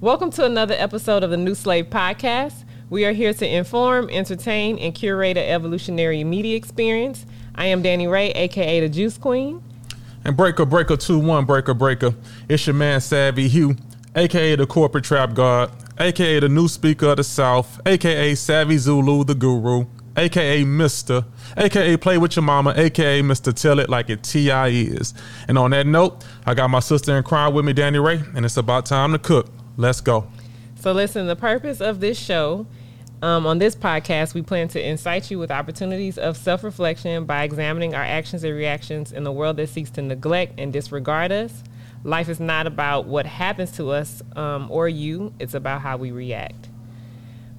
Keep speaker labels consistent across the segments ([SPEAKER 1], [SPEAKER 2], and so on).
[SPEAKER 1] Welcome to another episode of the New Slave Podcast. We are here to inform, entertain, and curate an evolutionary media experience. I am Danny Ray, aka the Juice Queen.
[SPEAKER 2] And Breaker Breaker 2 1 Breaker Breaker. It's your man Savvy Hugh, aka the Corporate Trap God, aka the new Speaker of the South, aka Savvy Zulu the Guru, aka Mr., aka Play with Your Mama, aka Mr. Tell It Like It T.I. is. And on that note, I got my sister in crime with me, Danny Ray, and it's about time to cook. Let's go.
[SPEAKER 1] So, listen, the purpose of this show um, on this podcast, we plan to incite you with opportunities of self reflection by examining our actions and reactions in the world that seeks to neglect and disregard us. Life is not about what happens to us um, or you, it's about how we react.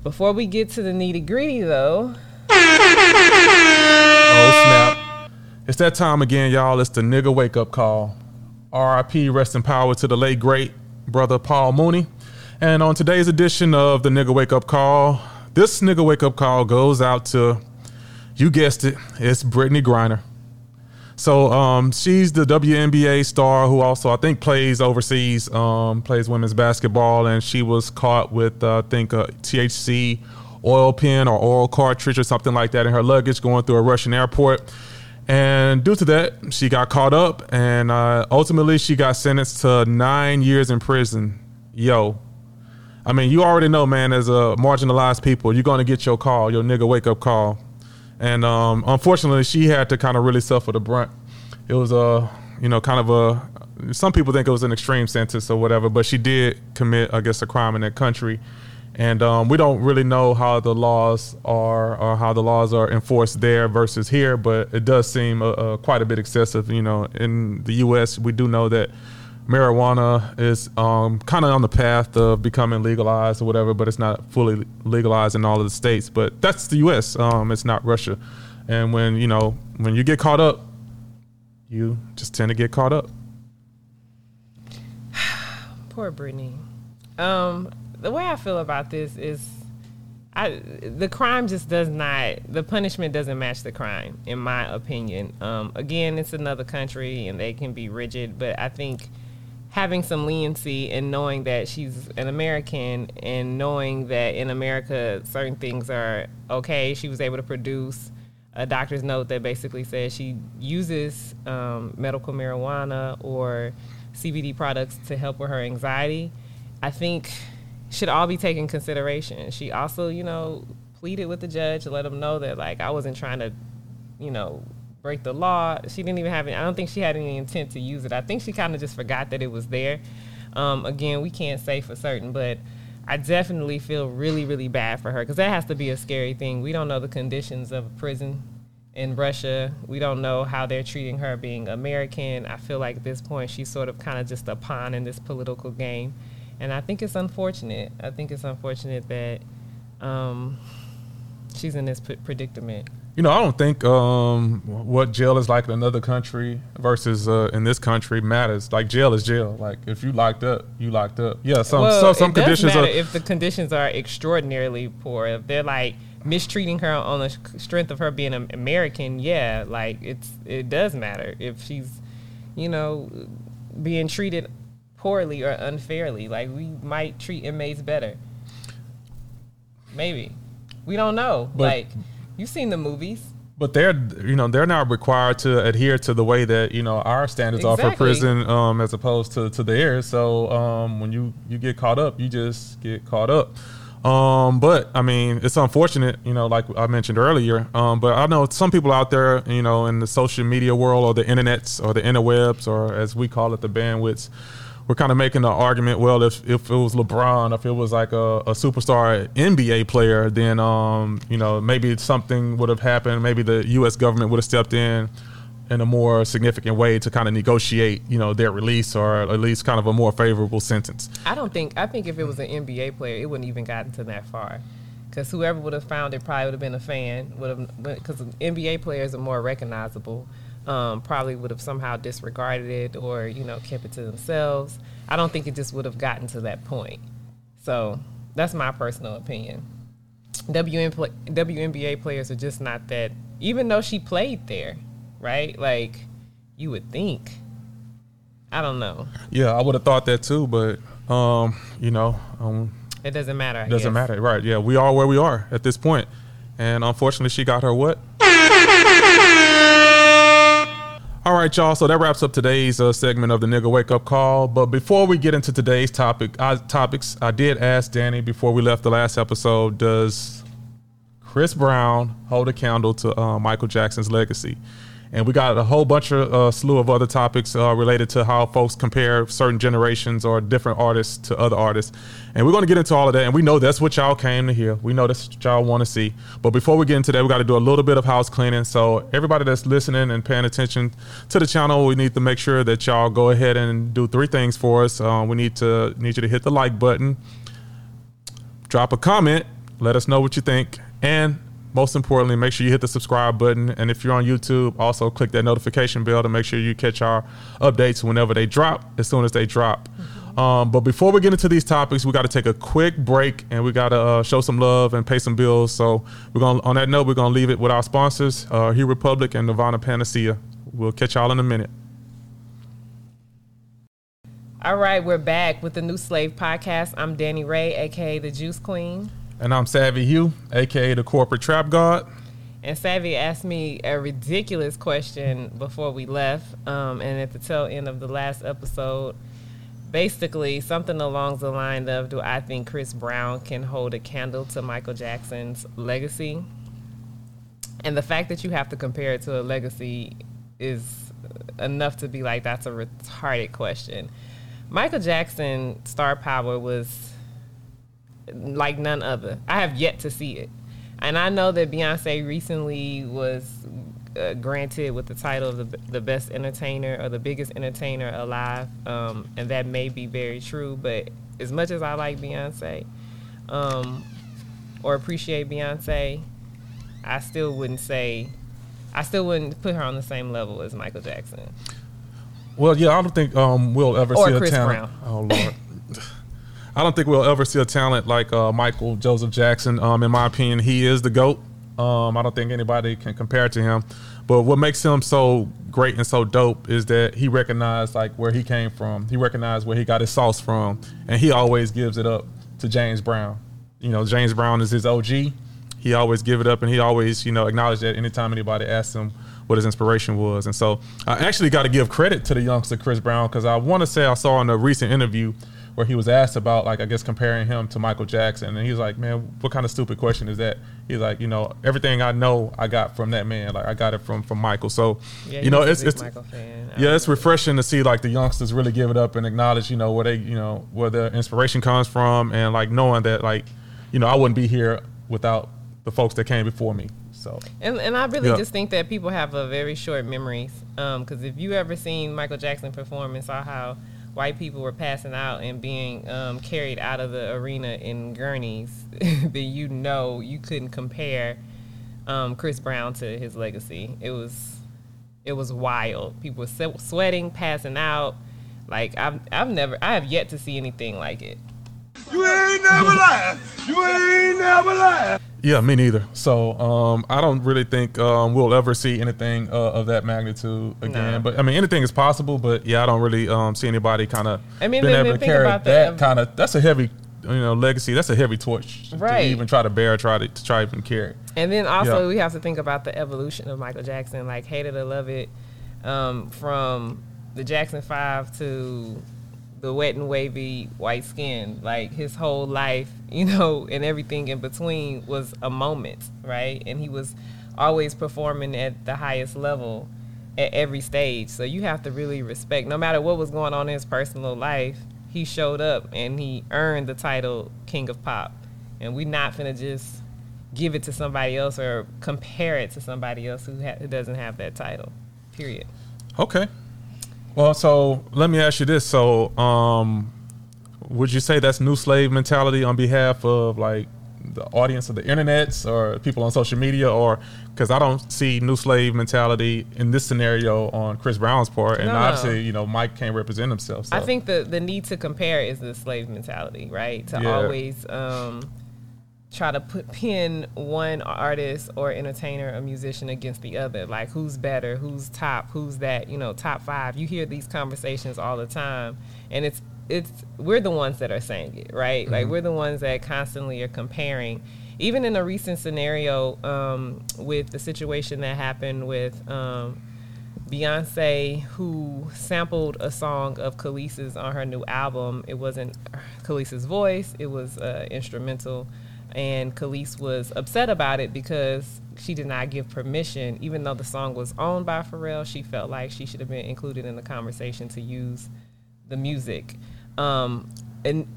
[SPEAKER 1] Before we get to the nitty gritty, though,
[SPEAKER 2] Oh, snap. It's that time again, y'all. It's the nigga wake up call. RIP, rest in power to the late, great brother Paul Mooney. And on today's edition of the nigga wake up call, this nigga wake up call goes out to, you guessed it, it's Brittney Griner. So um, she's the WNBA star who also I think plays overseas, um, plays women's basketball, and she was caught with uh, I think a THC oil pen or oil cartridge or something like that in her luggage going through a Russian airport. And due to that, she got caught up, and uh, ultimately she got sentenced to nine years in prison. Yo, I mean, you already know, man. As a marginalized people, you're gonna get your call, your nigga wake up call. And um, unfortunately, she had to kind of really suffer the brunt. It was a, you know, kind of a. Some people think it was an extreme sentence or whatever, but she did commit, I guess, a crime in that country. And um, we don't really know how the laws are or how the laws are enforced there versus here, but it does seem uh, uh, quite a bit excessive. You know, in the U.S., we do know that marijuana is um, kind of on the path of becoming legalized or whatever, but it's not fully legalized in all of the states. But that's the U.S. Um, it's not Russia. And when you know when you get caught up, you just tend to get caught up.
[SPEAKER 1] poor Brittney. Um, the way I feel about this is, I the crime just does not the punishment doesn't match the crime in my opinion. Um, again, it's another country and they can be rigid, but I think having some leniency and knowing that she's an American and knowing that in America certain things are okay. She was able to produce a doctor's note that basically says she uses um, medical marijuana or CBD products to help with her anxiety. I think should all be taken consideration. She also, you know, pleaded with the judge to let him know that like I wasn't trying to, you know, break the law. She didn't even have any, I don't think she had any intent to use it. I think she kind of just forgot that it was there. Um, again, we can't say for certain, but I definitely feel really, really bad for her because that has to be a scary thing. We don't know the conditions of a prison in Russia. We don't know how they're treating her being American. I feel like at this point she's sort of kind of just a pawn in this political game. And I think it's unfortunate. I think it's unfortunate that um, she's in this predicament.
[SPEAKER 2] You know, I don't think um, what jail is like in another country versus uh, in this country matters. Like jail is jail. Like if you locked up, you locked up. Yeah, some
[SPEAKER 1] well,
[SPEAKER 2] some, some conditions are.
[SPEAKER 1] if the conditions are extraordinarily poor. If they're like mistreating her on the strength of her being an American, yeah, like it's it does matter if she's, you know, being treated poorly or unfairly. Like we might treat inmates better. Maybe. We don't know.
[SPEAKER 2] But-
[SPEAKER 1] like you've seen the movies.
[SPEAKER 2] But they're you know they're not required to adhere to the way that you know our standards are for prison um, as opposed to, to theirs. So um, when you you get caught up, you just get caught up. Um, but I mean, it's unfortunate, you know, like I mentioned earlier. Um, but I know some people out there, you know, in the social media world or the internets or the interwebs or as we call it, the bandwidths. We're kind of making the argument. Well, if, if it was LeBron, if it was like a, a superstar NBA player, then um, you know maybe something would have happened. Maybe the U.S. government would have stepped in in a more significant way to kind of negotiate, you know, their release or at least kind of a more favorable sentence.
[SPEAKER 1] I don't think. I think if it was an NBA player, it wouldn't even gotten to that far. Because whoever would have found it probably would have been a fan. Would have because NBA players are more recognizable. Um, probably would have somehow disregarded it or you know kept it to themselves. I don't think it just would have gotten to that point. So that's my personal opinion. WN pla- WNBA players are just not that. Even though she played there, right? Like you would think. I don't know.
[SPEAKER 2] Yeah, I would have thought that too, but um, you know, um,
[SPEAKER 1] It doesn't matter.
[SPEAKER 2] It doesn't
[SPEAKER 1] guess.
[SPEAKER 2] matter, right? Yeah, we are where we are at this point, and unfortunately, she got her what? All right, y'all. So that wraps up today's uh, segment of the nigga wake up call. But before we get into today's topic, uh, topics, I did ask Danny before we left the last episode: Does Chris Brown hold a candle to uh, Michael Jackson's legacy? And we got a whole bunch of uh, slew of other topics uh, related to how folks compare certain generations or different artists to other artists. And we're going to get into all of that. And we know that's what y'all came to hear. We know that's what y'all want to see. But before we get into that, we got to do a little bit of house cleaning. So everybody that's listening and paying attention to the channel, we need to make sure that y'all go ahead and do three things for us. Uh, we need to need you to hit the like button, drop a comment, let us know what you think, and most importantly, make sure you hit the subscribe button. And if you're on YouTube, also click that notification bell to make sure you catch our updates whenever they drop, as soon as they drop. Um, but before we get into these topics, we got to take a quick break and we got to uh, show some love and pay some bills. So we're going on that note, we're going to leave it with our sponsors, uh, Hugh Republic and Nirvana Panacea. We'll catch y'all in a minute.
[SPEAKER 1] All right, we're back with the New Slave Podcast. I'm Danny Ray, aka the Juice Queen.
[SPEAKER 2] And I'm Savvy Hugh, aka the Corporate Trap God.
[SPEAKER 1] And Savvy asked me a ridiculous question before we left, um, and at the tail end of the last episode, basically something along the line of, "Do I think Chris Brown can hold a candle to Michael Jackson's legacy?" And the fact that you have to compare it to a legacy is enough to be like, "That's a retarded question." Michael Jackson star power was like none other. I have yet to see it. And I know that Beyonce recently was uh, granted with the title of the, the best entertainer or the biggest entertainer alive. Um, and that may be very true. But as much as I like Beyonce um, or appreciate Beyonce, I still wouldn't say, I still wouldn't put her on the same level as Michael Jackson.
[SPEAKER 2] Well, yeah, I don't think um, we'll ever
[SPEAKER 1] Or
[SPEAKER 2] see
[SPEAKER 1] Chris
[SPEAKER 2] a talent. Oh Lord. I don't think we'll ever see a talent like uh, Michael Joseph Jackson. Um, in my opinion, he is the goat. Um, I don't think anybody can compare to him. But what makes him so great and so dope is that he recognized like where he came from. He recognized where he got his sauce from, and he always gives it up to James Brown. You know, James Brown is his OG. He always give it up, and he always you know acknowledge that anytime anybody asks him what his inspiration was. And so I actually got to give credit to the youngster Chris Brown because I want to say I saw in a recent interview where he was asked about like I guess comparing him to Michael Jackson, and he was like, "Man, what kind of stupid question is that?" He's like, "You know, everything I know, I got from that man. Like I got it from from Michael." So,
[SPEAKER 1] Yeah,
[SPEAKER 2] you know, it's it's
[SPEAKER 1] fan.
[SPEAKER 2] yeah, it's refreshing to see like the youngsters really give it up and acknowledge, you know, where they, you know, where their inspiration comes from, and like knowing that, like, you know, I wouldn't be here without the folks that came before me. So
[SPEAKER 1] And, and I really
[SPEAKER 2] Yeah.
[SPEAKER 1] just think that people have a very short memories. Um, because if you ever seen Michael Jackson perform and saw how white people were passing out and being um, carried out of the arena in gurneys, then you know you couldn't compare um, Chris Brown to his legacy. It was it was wild. People were sweating, passing out. Like I've I've never I have yet to see anything like it.
[SPEAKER 3] You ain't never lied. You ain't never lied.
[SPEAKER 2] Yeah, me neither. So um, I don't really think um, we'll ever see anything uh, of that magnitude again.
[SPEAKER 1] No.
[SPEAKER 2] But I mean, anything is possible. But yeah, I don't really um, see anybody kind of
[SPEAKER 1] I mean,
[SPEAKER 2] been
[SPEAKER 1] then-
[SPEAKER 2] able to
[SPEAKER 1] think
[SPEAKER 2] carry
[SPEAKER 1] about
[SPEAKER 2] that kind of. That's a heavy, you know, legacy. That's a heavy torch
[SPEAKER 1] Right.
[SPEAKER 2] to even try to bear, try to, to try even carry.
[SPEAKER 1] And then also
[SPEAKER 2] Yeah.
[SPEAKER 1] we have to think about the evolution of Michael Jackson, like hate it or love it, um, from the Jackson Five to the wet and wavy white skin. Like his whole life, you know, and everything in between was a moment, right? And he was always performing at the highest level at every stage. So you have to really respect, no matter what was going on in his personal life, he showed up and he earned the title King of Pop. And we not finna just give it to somebody else or compare it to somebody else who, ha- who doesn't have that title. Period.
[SPEAKER 2] Okay. Well, so let me ask you this. So, um, would you say that's new slave mentality on behalf of like the audience of the internets or people on social media, or because I don't see new slave mentality in this scenario on Chris Brown's part, and
[SPEAKER 1] No, no.
[SPEAKER 2] obviously, you know, Mike can't represent himself. So.
[SPEAKER 1] I think the the need to compare is the slave mentality, right? To
[SPEAKER 2] Yeah.
[SPEAKER 1] always um, try to put pin one artist or entertainer or musician against the other. Like who's better, who's top, who's that, you know, top five. You hear these conversations all the time, and it's it's we're the ones that are saying it, right? Like we're the ones that constantly are comparing. Even in a recent scenario um, with the situation that happened with um, Beyonce, who sampled a song of Kelis's on her new album. It wasn't Kelis's voice; it was uh, instrumental, and Kelis was upset about it because she did not give permission, even though the song was owned by Pharrell. She felt like she should have been included in the conversation to use the music. Um, and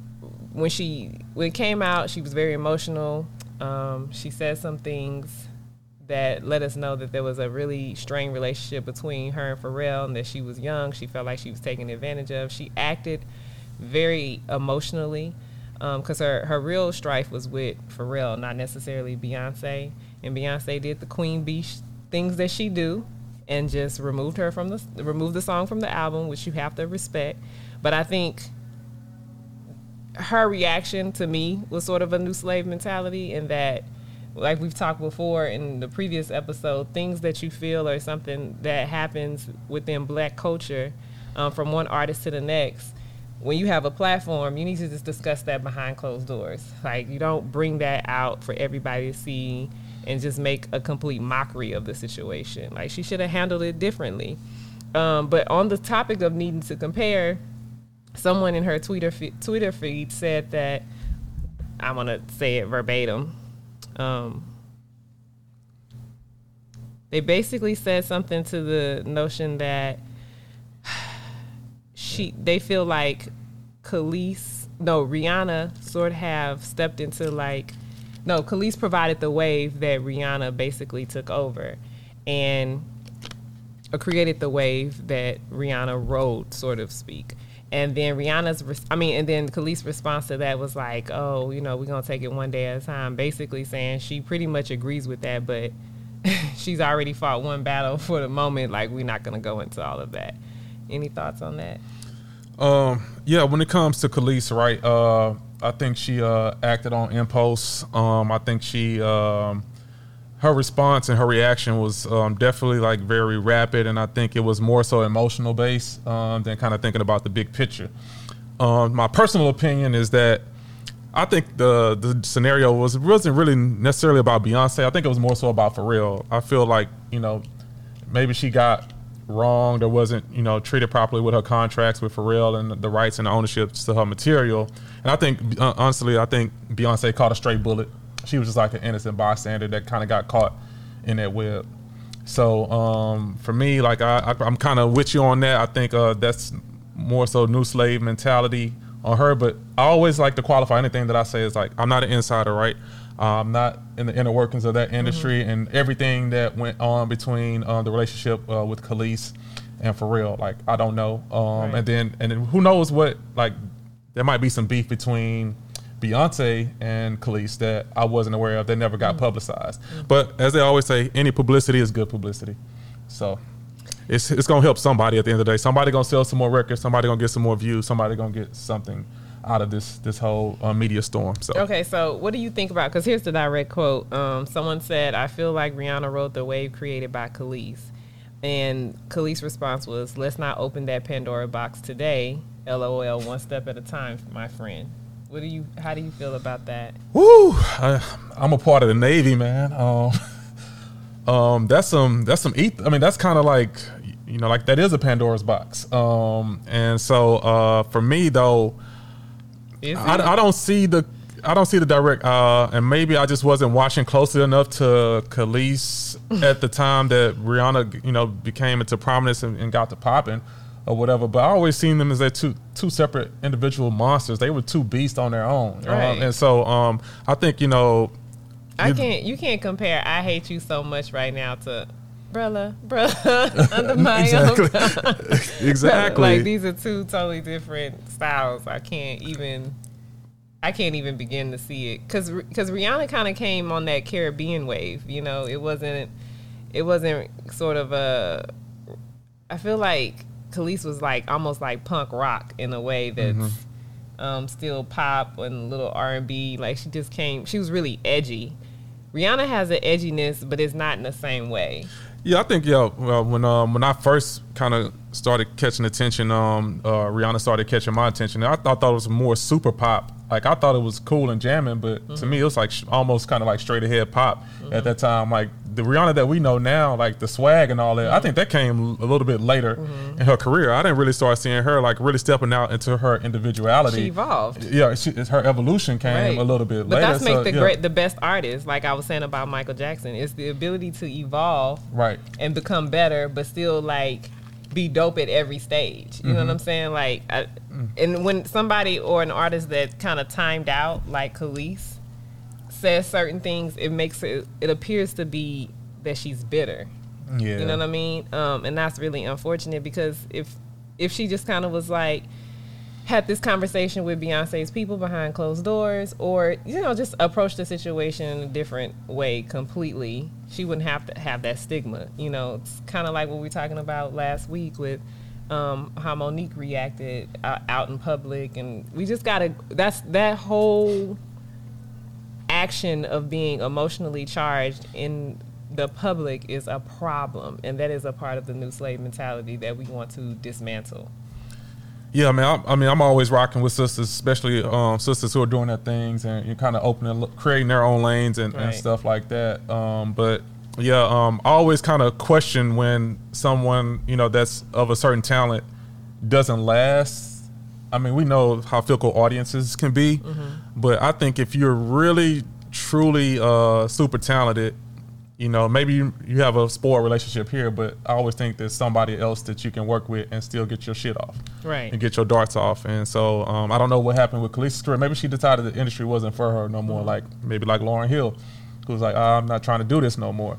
[SPEAKER 1] when she when it came out, she was very emotional. Um, she said some things that let us know that there was a really strained relationship between her and Pharrell, and that she was young. She felt like she was taken advantage of. She acted very emotionally because her her real strife was with Pharrell, not necessarily Beyonce. And Beyonce did the queen bee sh- things that she do, and just removed her from the removed the song from the album, which you have to respect. But I think her reaction to me was sort of a new slave mentality in that like we've talked before in the previous episode things that you feel or something that happens within black culture um, from one artist to the next when you have a platform you need to just discuss that behind closed doors like you don't bring that out for everybody to see and just make a complete mockery of the situation like she should have handled it differently um, but on the topic of needing to compare someone in her Twitter fe- Twitter feed said that I'm gonna say it verbatim. Um, they basically said something to the notion that she they feel like Kelis no Rihanna sort of have stepped into like no Kelis provided the wave that Rihanna basically took over and or created the wave that Rihanna rode, sort of speak. And then Rihanna's, I mean, and then Kelis' response to that was like, "Oh, you know, we're gonna take it one day at a time." Basically saying she pretty much agrees with that, but she's already fought one battle for the moment. Like, we're not gonna go into all of that. Any thoughts on that?
[SPEAKER 2] Um, yeah, when it comes to Kelis, right? Uh, I think she uh, acted on impulse. Um, I think she, um, her response and her reaction was um, definitely like very rapid, and I think it was more so emotional based um, than kind of thinking about the big picture. Um, my personal opinion is that I think the the scenario was wasn't really necessarily about Beyonce. I think it was more so about Pharrell. I feel like you know maybe she got wronged or wasn't you know treated properly with her contracts with Pharrell and the rights and the ownership to her material. And I think uh, honestly, I think Beyonce caught a straight bullet. She was just like an innocent bystander that kind of got caught in that web. So um, for me, like I, I, I'm kind of with you on that. I think uh, that's more so new slave mentality on her. But I always like to qualify anything that I say is like I'm not an insider, right? Uh, I'm not in the inner workings of that industry and everything that went on between um, the relationship uh, with Kelis and Pharrell. Like I don't know. Um,
[SPEAKER 1] Right.
[SPEAKER 2] And then and then who knows what like there might be some beef between Beyonce and Kelis that I wasn't aware of. That never got publicized. But as they always say, any publicity is good publicity. So it's it's gonna help somebody at the end of the day. Somebody gonna sell some more records. Somebody gonna get some more views. Somebody gonna get something out of this this whole uh, media storm. So
[SPEAKER 1] Okay, so what do you think about? Because here's the direct quote. Um, someone said, "I feel like Rihanna wrote the wave created by Kelis," and Kelis' response was, "Let's not open that Pandora box today. LOL, one step at a time, my friend." What do you? How do you feel about that?
[SPEAKER 2] Woo! I, I'm a part of the Navy, man. Um, um, that's some that's some eth- I mean, that's kind of like you know, like that is a Pandora's box. Um, and so uh, for me though? I, I don't see the I don't see the direct uh, and maybe I just wasn't watching closely enough to Kelis at the time that Rihanna you know became into prominence and, and got to popping or whatever. But I always seen them as they two two separate individual monsters. They were two beasts on their own, Um,
[SPEAKER 1] Right.
[SPEAKER 2] and so um, I think you know
[SPEAKER 1] I can't. You can't compare. I hate you so much right now to, brother, brother, under my
[SPEAKER 2] exactly exactly
[SPEAKER 1] like these are two totally different styles. I can't even. I can't even begin to see it because because Rihanna kind of came on that Caribbean wave. You know, it wasn't it wasn't sort of a. I feel like Kelis was like almost like punk rock in a way that's um, still pop and a little R and B. Like she just came. She was really edgy. Rihanna has an edginess, but it's not in the same way.
[SPEAKER 2] Yeah, I think yeah. When um, when I first kind of started catching attention, um, uh, Rihanna started catching my attention. I thought, thought it was more super pop. Like I thought it was cool and jamming, but to
[SPEAKER 1] Mm-hmm.
[SPEAKER 2] me it was like sh- almost kind of like straight ahead pop at that time. Like the Rihanna that we know now, like the swag and all that.
[SPEAKER 1] Mm-hmm.
[SPEAKER 2] I think that came a little bit later in her career. I didn't really start seeing her like really stepping out into her individuality.
[SPEAKER 1] She evolved.
[SPEAKER 2] Yeah, she, her evolution came
[SPEAKER 1] Right.
[SPEAKER 2] a little bit
[SPEAKER 1] But
[SPEAKER 2] later.
[SPEAKER 1] that's make
[SPEAKER 2] so,
[SPEAKER 1] the
[SPEAKER 2] yeah.
[SPEAKER 1] great, the best artist. Like I was saying about Michael Jackson, is the ability to evolve
[SPEAKER 2] right.
[SPEAKER 1] and become better, but still like be dope at every stage. You know
[SPEAKER 2] Mm-hmm.
[SPEAKER 1] what I'm saying? Like, I,
[SPEAKER 2] Mm.
[SPEAKER 1] and when somebody or an artist that kind of timed out, like Kelis, says certain things, it makes it. It appears to be that she's bitter.
[SPEAKER 2] Yeah.
[SPEAKER 1] You know what I mean? Um, and that's really unfortunate because if if she just kind of was like had this conversation with Beyonce's people behind closed doors, or you know, just approach the situation in a different way completely, she wouldn't have to have that stigma. You know, it's kind of like what we were talking about last week with um, how Mo'Nique reacted uh, out in public, and we just gotta. That's that whole action of being emotionally charged in the public is a problem, and that is a part of the new slave mentality that we want to dismantle.
[SPEAKER 2] Yeah, I mean, I, I mean, I'm always rocking with sisters, especially um, sisters who are doing their things and you're kind of opening, creating their own lanes and, and stuff like that. Um, but yeah, um, I always kind of question when someone you know that's of a certain talent doesn't last. I mean, we know how fickle audiences can be, but I think if you're really, truly uh, super talented, you know, maybe you, you have a sport relationship here, but I always think there's somebody else that you can work with and still get your shit off
[SPEAKER 1] Right.
[SPEAKER 2] and get your darts off. And so um, I don't know what happened with Kelis's career. Maybe she decided the industry wasn't for her no more. Like maybe like Lauryn Hill, who was like, "Ah, I'm not trying to do this no more,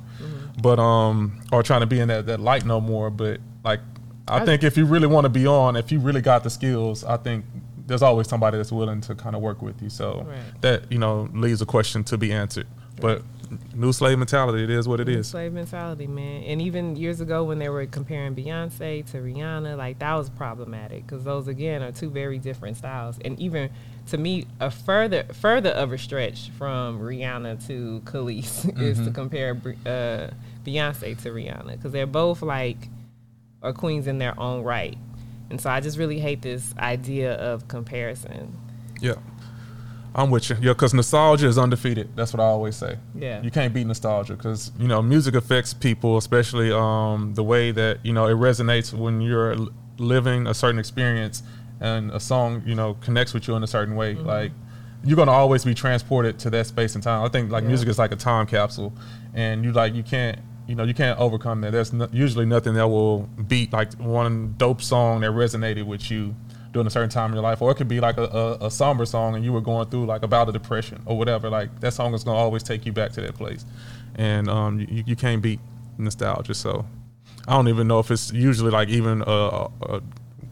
[SPEAKER 2] but um, or trying to be in that, that light no more. But like, I,
[SPEAKER 1] I-
[SPEAKER 2] think if you really want to be on, if you really got the skills, I think there's always somebody that's willing to kind of work with you. So
[SPEAKER 1] Right.
[SPEAKER 2] that you know leaves a question to be answered. But new slave mentality, it is what it
[SPEAKER 1] New
[SPEAKER 2] is.
[SPEAKER 1] Slave mentality, man. And even years ago when they were comparing Beyonce to Rihanna, like that was problematic because those again are two very different styles. And even to me, a further further of a stretch from Rihanna to Kelis is to compare uh, Beyonce to Rihanna because they're both like are queens in their own right. And so I just really hate this idea of comparison.
[SPEAKER 2] Yeah. I'm with you. Yeah, because nostalgia is undefeated. That's what I always say.
[SPEAKER 1] Yeah.
[SPEAKER 2] You can't beat nostalgia because, you know, music affects people, especially um, the way that, you know, it resonates when you're living a certain experience and a song, you know, connects with you in a certain way.
[SPEAKER 1] Mm-hmm.
[SPEAKER 2] Like, you're going to always be transported to that space and time. I think, like,
[SPEAKER 1] Yeah.
[SPEAKER 2] music is like a time capsule. And you, like, you can't, you know, you can't overcome that. There's no, usually nothing that will beat, like, one dope song that resonated with you during a certain time in your life, or it could be like a, a, a somber song and you were going through like about a depression or whatever. Like that song is gonna always take you back to that place, and um, you, you can't beat nostalgia. So I don't even know if it's usually like even uh, uh,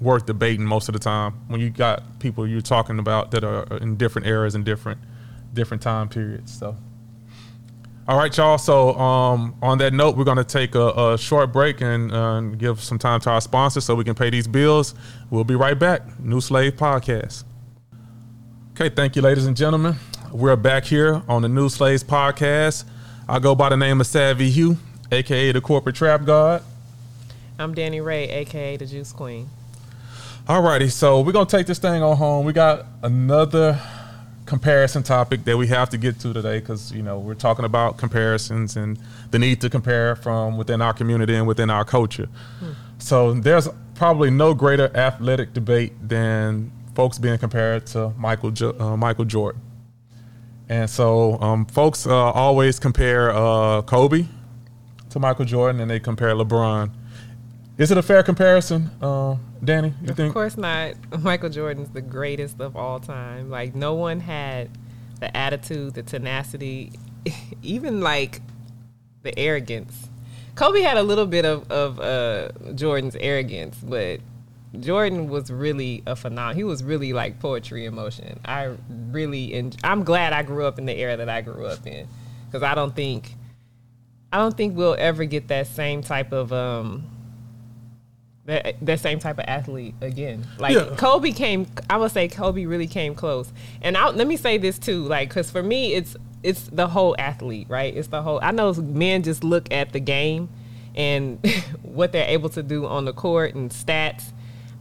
[SPEAKER 2] worth debating most of the time when you got people you're talking about that are in different eras and different different time periods. So. All right, y'all. So, um, on that note, we're going to take a, a short break and uh, give some time to our sponsors so we can pay these bills. We'll be right back. New Slave Podcast. Okay, thank you, ladies and gentlemen. We're back here on the New Slaves Podcast. I go by the name of Savvy Hugh, aka the Corporate Trap God.
[SPEAKER 1] I'm Danny Ray, aka the Juice Queen.
[SPEAKER 2] All righty, so we're gonna take this thing on home. We got another comparison topic that we have to get to today because you know we're talking about comparisons and the need to compare from within our community and within our culture. So there's probably no greater athletic debate than folks being compared to Michael uh, Michael Jordan. And so um, folks uh, always compare uh, Kobe to Michael Jordan, and they compare LeBron. Is it a fair comparison, uh, Danny? You
[SPEAKER 1] Of course not. Michael Jordan's the greatest of all time. Like no one had the attitude, the tenacity, even like the arrogance. Kobe had a little bit of, of uh, Jordan's arrogance, but Jordan was really a phenomenon. He was really like poetry in motion. I really, en- I'm glad I grew up in the era that I grew up in, because I don't think, I don't think we'll ever get that same type of um, that that same type of athlete again. Like
[SPEAKER 2] Yeah.
[SPEAKER 1] Kobe came, I would say Kobe really came close. And I, let me say this too, like, because for me, it's it's the whole athlete, right? It's the whole. I know men just look at the game and what they're able to do on the court and stats.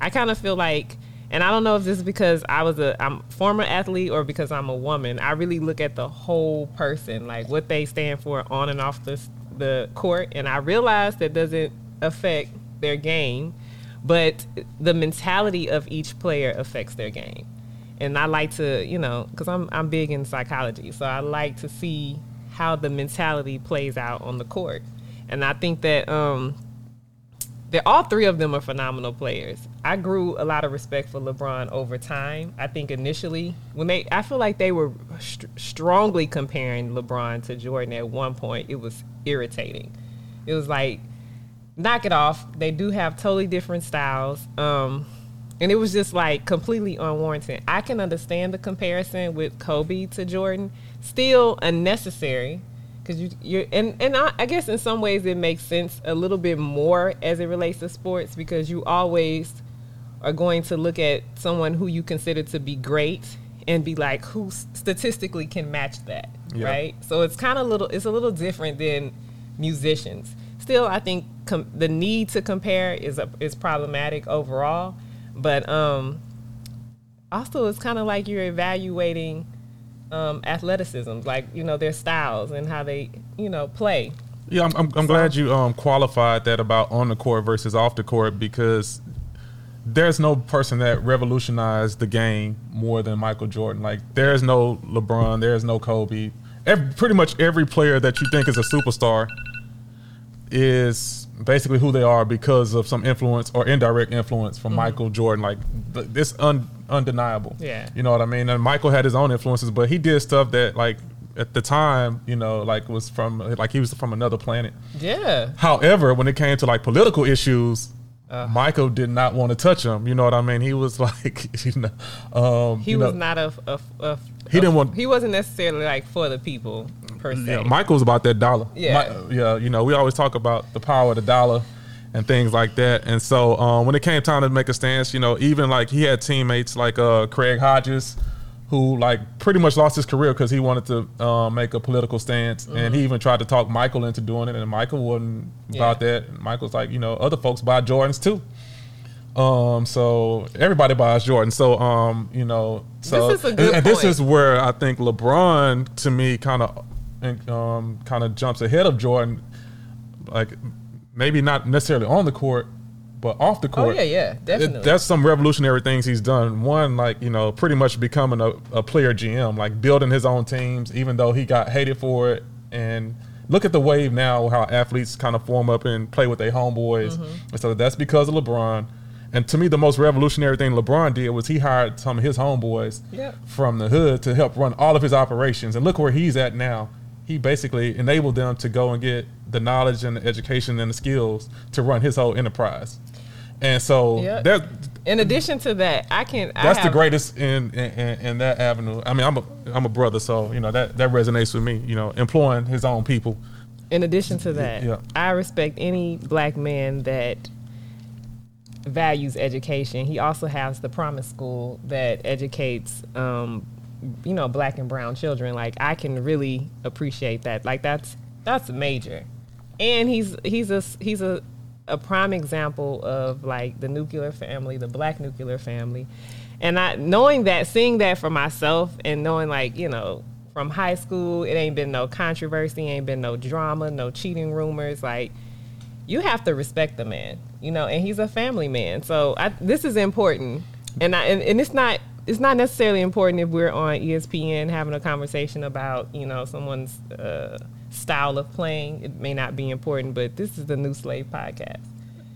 [SPEAKER 1] I kind of feel like, and I don't know if this is because I was a I'm former athlete or because I'm a woman. I really look at the whole person, like what they stand for on and off the the court, and I realize that doesn't affect their game, but the mentality of each player affects their game. And I like to, you know, because I'm I'm big in psychology, so I like to see how the mentality plays out on the court. And I think that um, they're all three of them are phenomenal players. I grew a lot of respect for LeBron over time. I think initially when they, I feel like they were st- strongly comparing LeBron to Jordan at one point. It was irritating. It was like, knock it off. They do have totally different styles. Um, and it was just like completely unwarranted. I can understand the comparison with Kobe to Jordan, still unnecessary because you you're and and I, I, guess in some ways it makes sense a little bit more as it relates to sports because you always are going to look at someone who you consider to be great and be like who statistically can match that yeah. right so it's kind of little it's a little different than musicians still i think com- the need to compare is a, is problematic overall but um also it's kind of like you're evaluating um, athleticism, like you know their styles and how they you know play.
[SPEAKER 2] Yeah, I'm, I'm, I'm so, glad you um, qualified that about on the court versus off the court because there's no person that revolutionized the game more than Michael Jordan. Like there's no LeBron, there's no Kobe. Every, pretty much every player that you think is a superstar is basically who they are because of some influence or indirect influence from mm-hmm. Michael Jordan. Like this un, undeniable.
[SPEAKER 1] Yeah.
[SPEAKER 2] You know what I mean? And Michael had his own influences, but he did stuff that like at the time, you know, like was from like he was from another planet.
[SPEAKER 1] Yeah.
[SPEAKER 2] However, when it came to like political issues, uh, Michael did not want to touch him. You know what I mean? He was like, you know, um,
[SPEAKER 1] he
[SPEAKER 2] you
[SPEAKER 1] was
[SPEAKER 2] know,
[SPEAKER 1] not a, a, a,
[SPEAKER 2] he didn't want.
[SPEAKER 1] He wasn't necessarily like for the people per se.
[SPEAKER 2] Yeah, Michael's about that dollar.
[SPEAKER 1] Yeah,
[SPEAKER 2] My, yeah. You know, we always talk about the power of the dollar and things like that. And so um, when it came time to make a stance, you know, even like he had teammates like uh, Craig Hodges, who like pretty much lost his career because he wanted to uh, make a political stance, mm-hmm. and he even tried to talk Michael into doing it, and Michael wasn't yeah. about that. And Michael's like, you know, other folks buy Jordans too. Um, so everybody buys Jordan. So um, you know, so
[SPEAKER 1] this and, and
[SPEAKER 2] this is where I think LeBron to me kind of um, kind of jumps ahead of Jordan, like maybe not necessarily on the court, but off the court.
[SPEAKER 1] Oh yeah, yeah, definitely.
[SPEAKER 2] It, that's some revolutionary things he's done. One, like you know, pretty much becoming a, a player GM, like building his own teams, even though he got hated for it. And look at the wave now, how athletes kind of form up and play with their homeboys. Mm-hmm. So that's because of LeBron. And to me, the most revolutionary thing LeBron did was he hired some of his homeboys
[SPEAKER 1] yep.
[SPEAKER 2] from the hood to help run all of his operations. And look where he's at now he basically enabled them to go and get the knowledge and the education and the skills to run his whole enterprise. And so yep. that
[SPEAKER 1] in addition to that, I can
[SPEAKER 2] That's
[SPEAKER 1] I
[SPEAKER 2] the greatest in, in, in that avenue. I mean, I'm a I'm a brother, so you know that that resonates with me, you know, employing his own people.
[SPEAKER 1] In addition to that, yeah. I respect any black man that values education. He also has the Promise School that educates um, you know black and brown children like i can really appreciate that. Like that's that's major. And he's he's a he's a a prime example of like the nuclear family the black nuclear family. And i knowing that seeing that for myself and knowing like you know from high school it ain't been no controversy ain't been no drama no cheating rumors like you have to respect the man you know and he's a family man. So I, this is important. And I and, and it's not it's not necessarily important if we're on ESPN having a conversation about you know someone's uh, style of playing. It may not be important, but this is the New Slave podcast,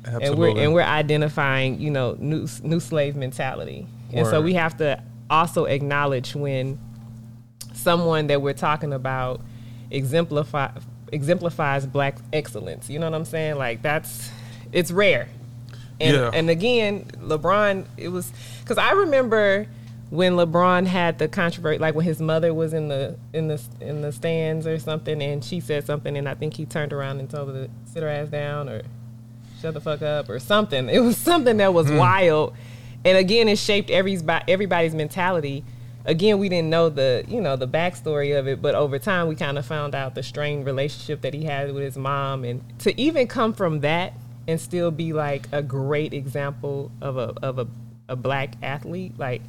[SPEAKER 2] Absolutely.
[SPEAKER 1] and we're and we're identifying you know new new slave mentality, Word. and so we have to also acknowledge when someone that we're talking about exemplify exemplifies black excellence. You know what I'm saying? Like that's it's rare. And,
[SPEAKER 2] yeah.
[SPEAKER 1] and again, LeBron, it was because I remember when LeBron had the controversy, like when his mother was in the in the in the stands or something, and she said something, and I think he turned around and told her to sit her ass down or shut the fuck up or something. It was something that was mm. wild, and again, it shaped everybody's everybody's mentality. again, we didn't know the you know the backstory of it, but over time we kind of found out the strained relationship that he had with his mom, and to even come from that and still be like a great example of a of a, a black athlete, like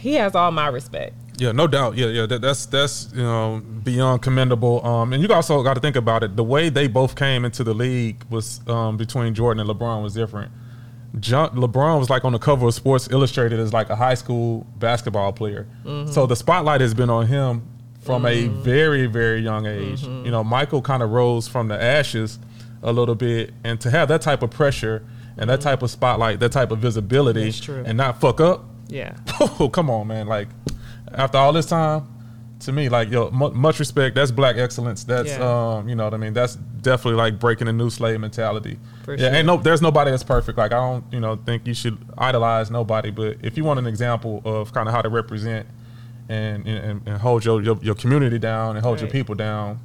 [SPEAKER 1] he has all my respect.
[SPEAKER 2] Yeah, no doubt. Yeah, yeah. That, that's that's you know beyond commendable. Um, and you also got to think about it. The way they both came into the league was um, between Jordan and LeBron was different. John, LeBron was like on the cover of Sports Illustrated as like a high school basketball player. So the spotlight has been on him from a very very young age. You know, Michael kind of rose from the ashes a little bit, and to have that type of pressure and that type of spotlight, that type of visibility,
[SPEAKER 1] true.
[SPEAKER 2] and not fuck up.
[SPEAKER 1] Yeah.
[SPEAKER 2] Oh, come on, man! Like after all this time, to me, like yo, mu- much respect. That's black excellence. That's
[SPEAKER 1] Yeah.
[SPEAKER 2] um, you know what I mean. That's definitely like breaking the new slave mentality.
[SPEAKER 1] For
[SPEAKER 2] yeah,
[SPEAKER 1] sure.
[SPEAKER 2] ain't no, there's nobody that's perfect. Like I don't, you know, think you should idolize nobody. But if you want an example of kind of how to represent and and, and hold your, your your community down and hold your people down,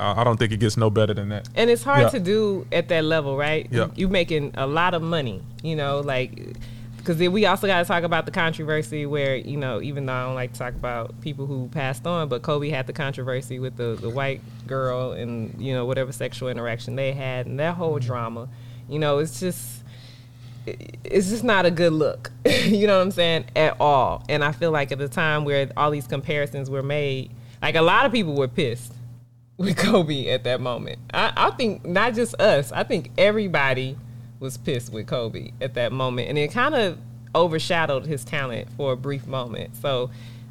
[SPEAKER 2] I, I don't think it gets no better than that.
[SPEAKER 1] And it's hard
[SPEAKER 2] Yeah.
[SPEAKER 1] to do at that level, right?
[SPEAKER 2] Yeah.
[SPEAKER 1] You're making a lot of money, you know, like because then we also got to talk about the controversy where you know, even though I don't like to talk about people who passed on, but Kobe had the controversy with the the white girl and you know whatever sexual interaction they had and that whole mm-hmm. drama. You know, it's just it's just not a good look. you know what I'm saying? At all. And I feel like at the time where all these comparisons were made, like a lot of people were pissed with Kobe at that moment. I, I think not just us, I think everybody was pissed with Kobe at that moment. And it kind of overshadowed his talent for a brief moment. So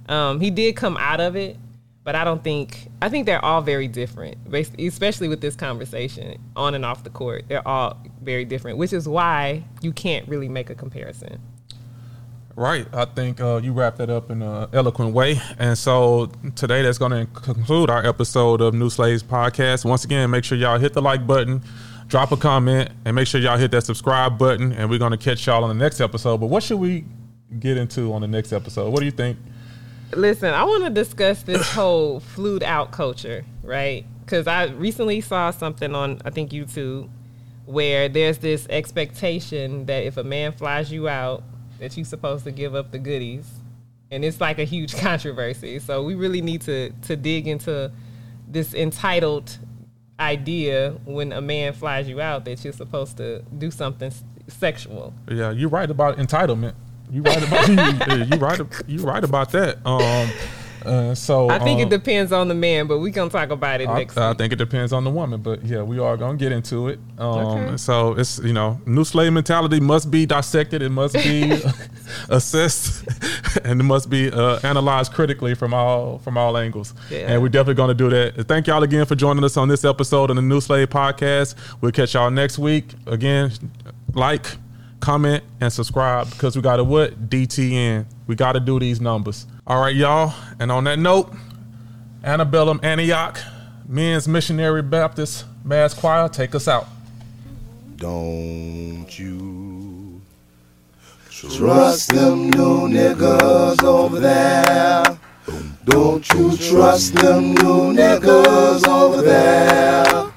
[SPEAKER 1] um, he did come out of it, but I don't think, I think they're all very different, especially with this conversation on and off the court. They're all very different, which is why you can't really make a comparison.
[SPEAKER 2] Right. I think uh, you wrapped that up in an eloquent way. And so today, that's going to conclude our episode of New Slaves Podcast. Once again, make sure y'all hit the like button, drop a comment, and make sure y'all hit that subscribe button. And we're going to catch y'all on the next episode. But what should we get into on the next episode? What do you think?
[SPEAKER 1] Listen, I want to discuss this whole flued out culture, right? Because I recently saw something on, I think, YouTube where there's this expectation that if a man flies you out, that you're supposed to give up the goodies. And it's like a huge controversy. So we really need to, to dig into this entitled idea when a man flies you out that you're supposed to do something sexual.
[SPEAKER 2] Yeah, you're right about entitlement. You right about you, you right you right about that. Um, uh, so
[SPEAKER 1] I think
[SPEAKER 2] um,
[SPEAKER 1] it depends on the man, but we're going to talk about it
[SPEAKER 2] I,
[SPEAKER 1] next
[SPEAKER 2] I
[SPEAKER 1] week.
[SPEAKER 2] think it depends on the woman, but yeah, we are gonna get into it. Um,
[SPEAKER 1] Okay.
[SPEAKER 2] So it's you know, new slave mentality must be dissected. It must be assessed, and it must be uh, analyzed critically from all from all angles.
[SPEAKER 1] Yeah.
[SPEAKER 2] And we're definitely gonna do that. Thank y'all again for joining us on this episode of the New Slave Podcast. We'll catch y'all next week. Again, like, comment, and subscribe because we got to what DTN. We got to do these numbers. All right, y'all. And on that note. Annabellum Antioch, Men's Missionary Baptist Mass Choir, take us out.
[SPEAKER 3] Don't you trust them new niggas over there? Don't you trust them new niggas over there?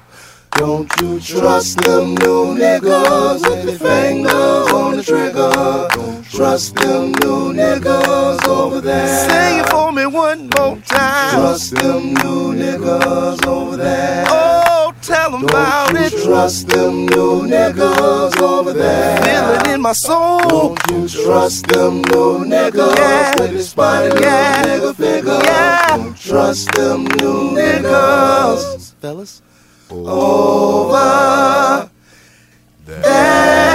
[SPEAKER 3] Don't you trust them new niggas with their fingers on the trigger? Don't trust them new niggas over there.
[SPEAKER 4] Say it for me one more time.
[SPEAKER 3] Trust them new niggas over there.
[SPEAKER 4] Oh, tell them about
[SPEAKER 3] Don't you
[SPEAKER 4] it.
[SPEAKER 3] trust them new niggas over there.
[SPEAKER 4] Feel it in my soul.
[SPEAKER 3] Don't you trust them new niggas
[SPEAKER 4] Yeah.
[SPEAKER 3] with the spotty
[SPEAKER 4] Yeah.
[SPEAKER 3] nigga figure?
[SPEAKER 4] Yeah.
[SPEAKER 3] Don't trust them new niggas
[SPEAKER 4] Fellas.
[SPEAKER 3] Over there.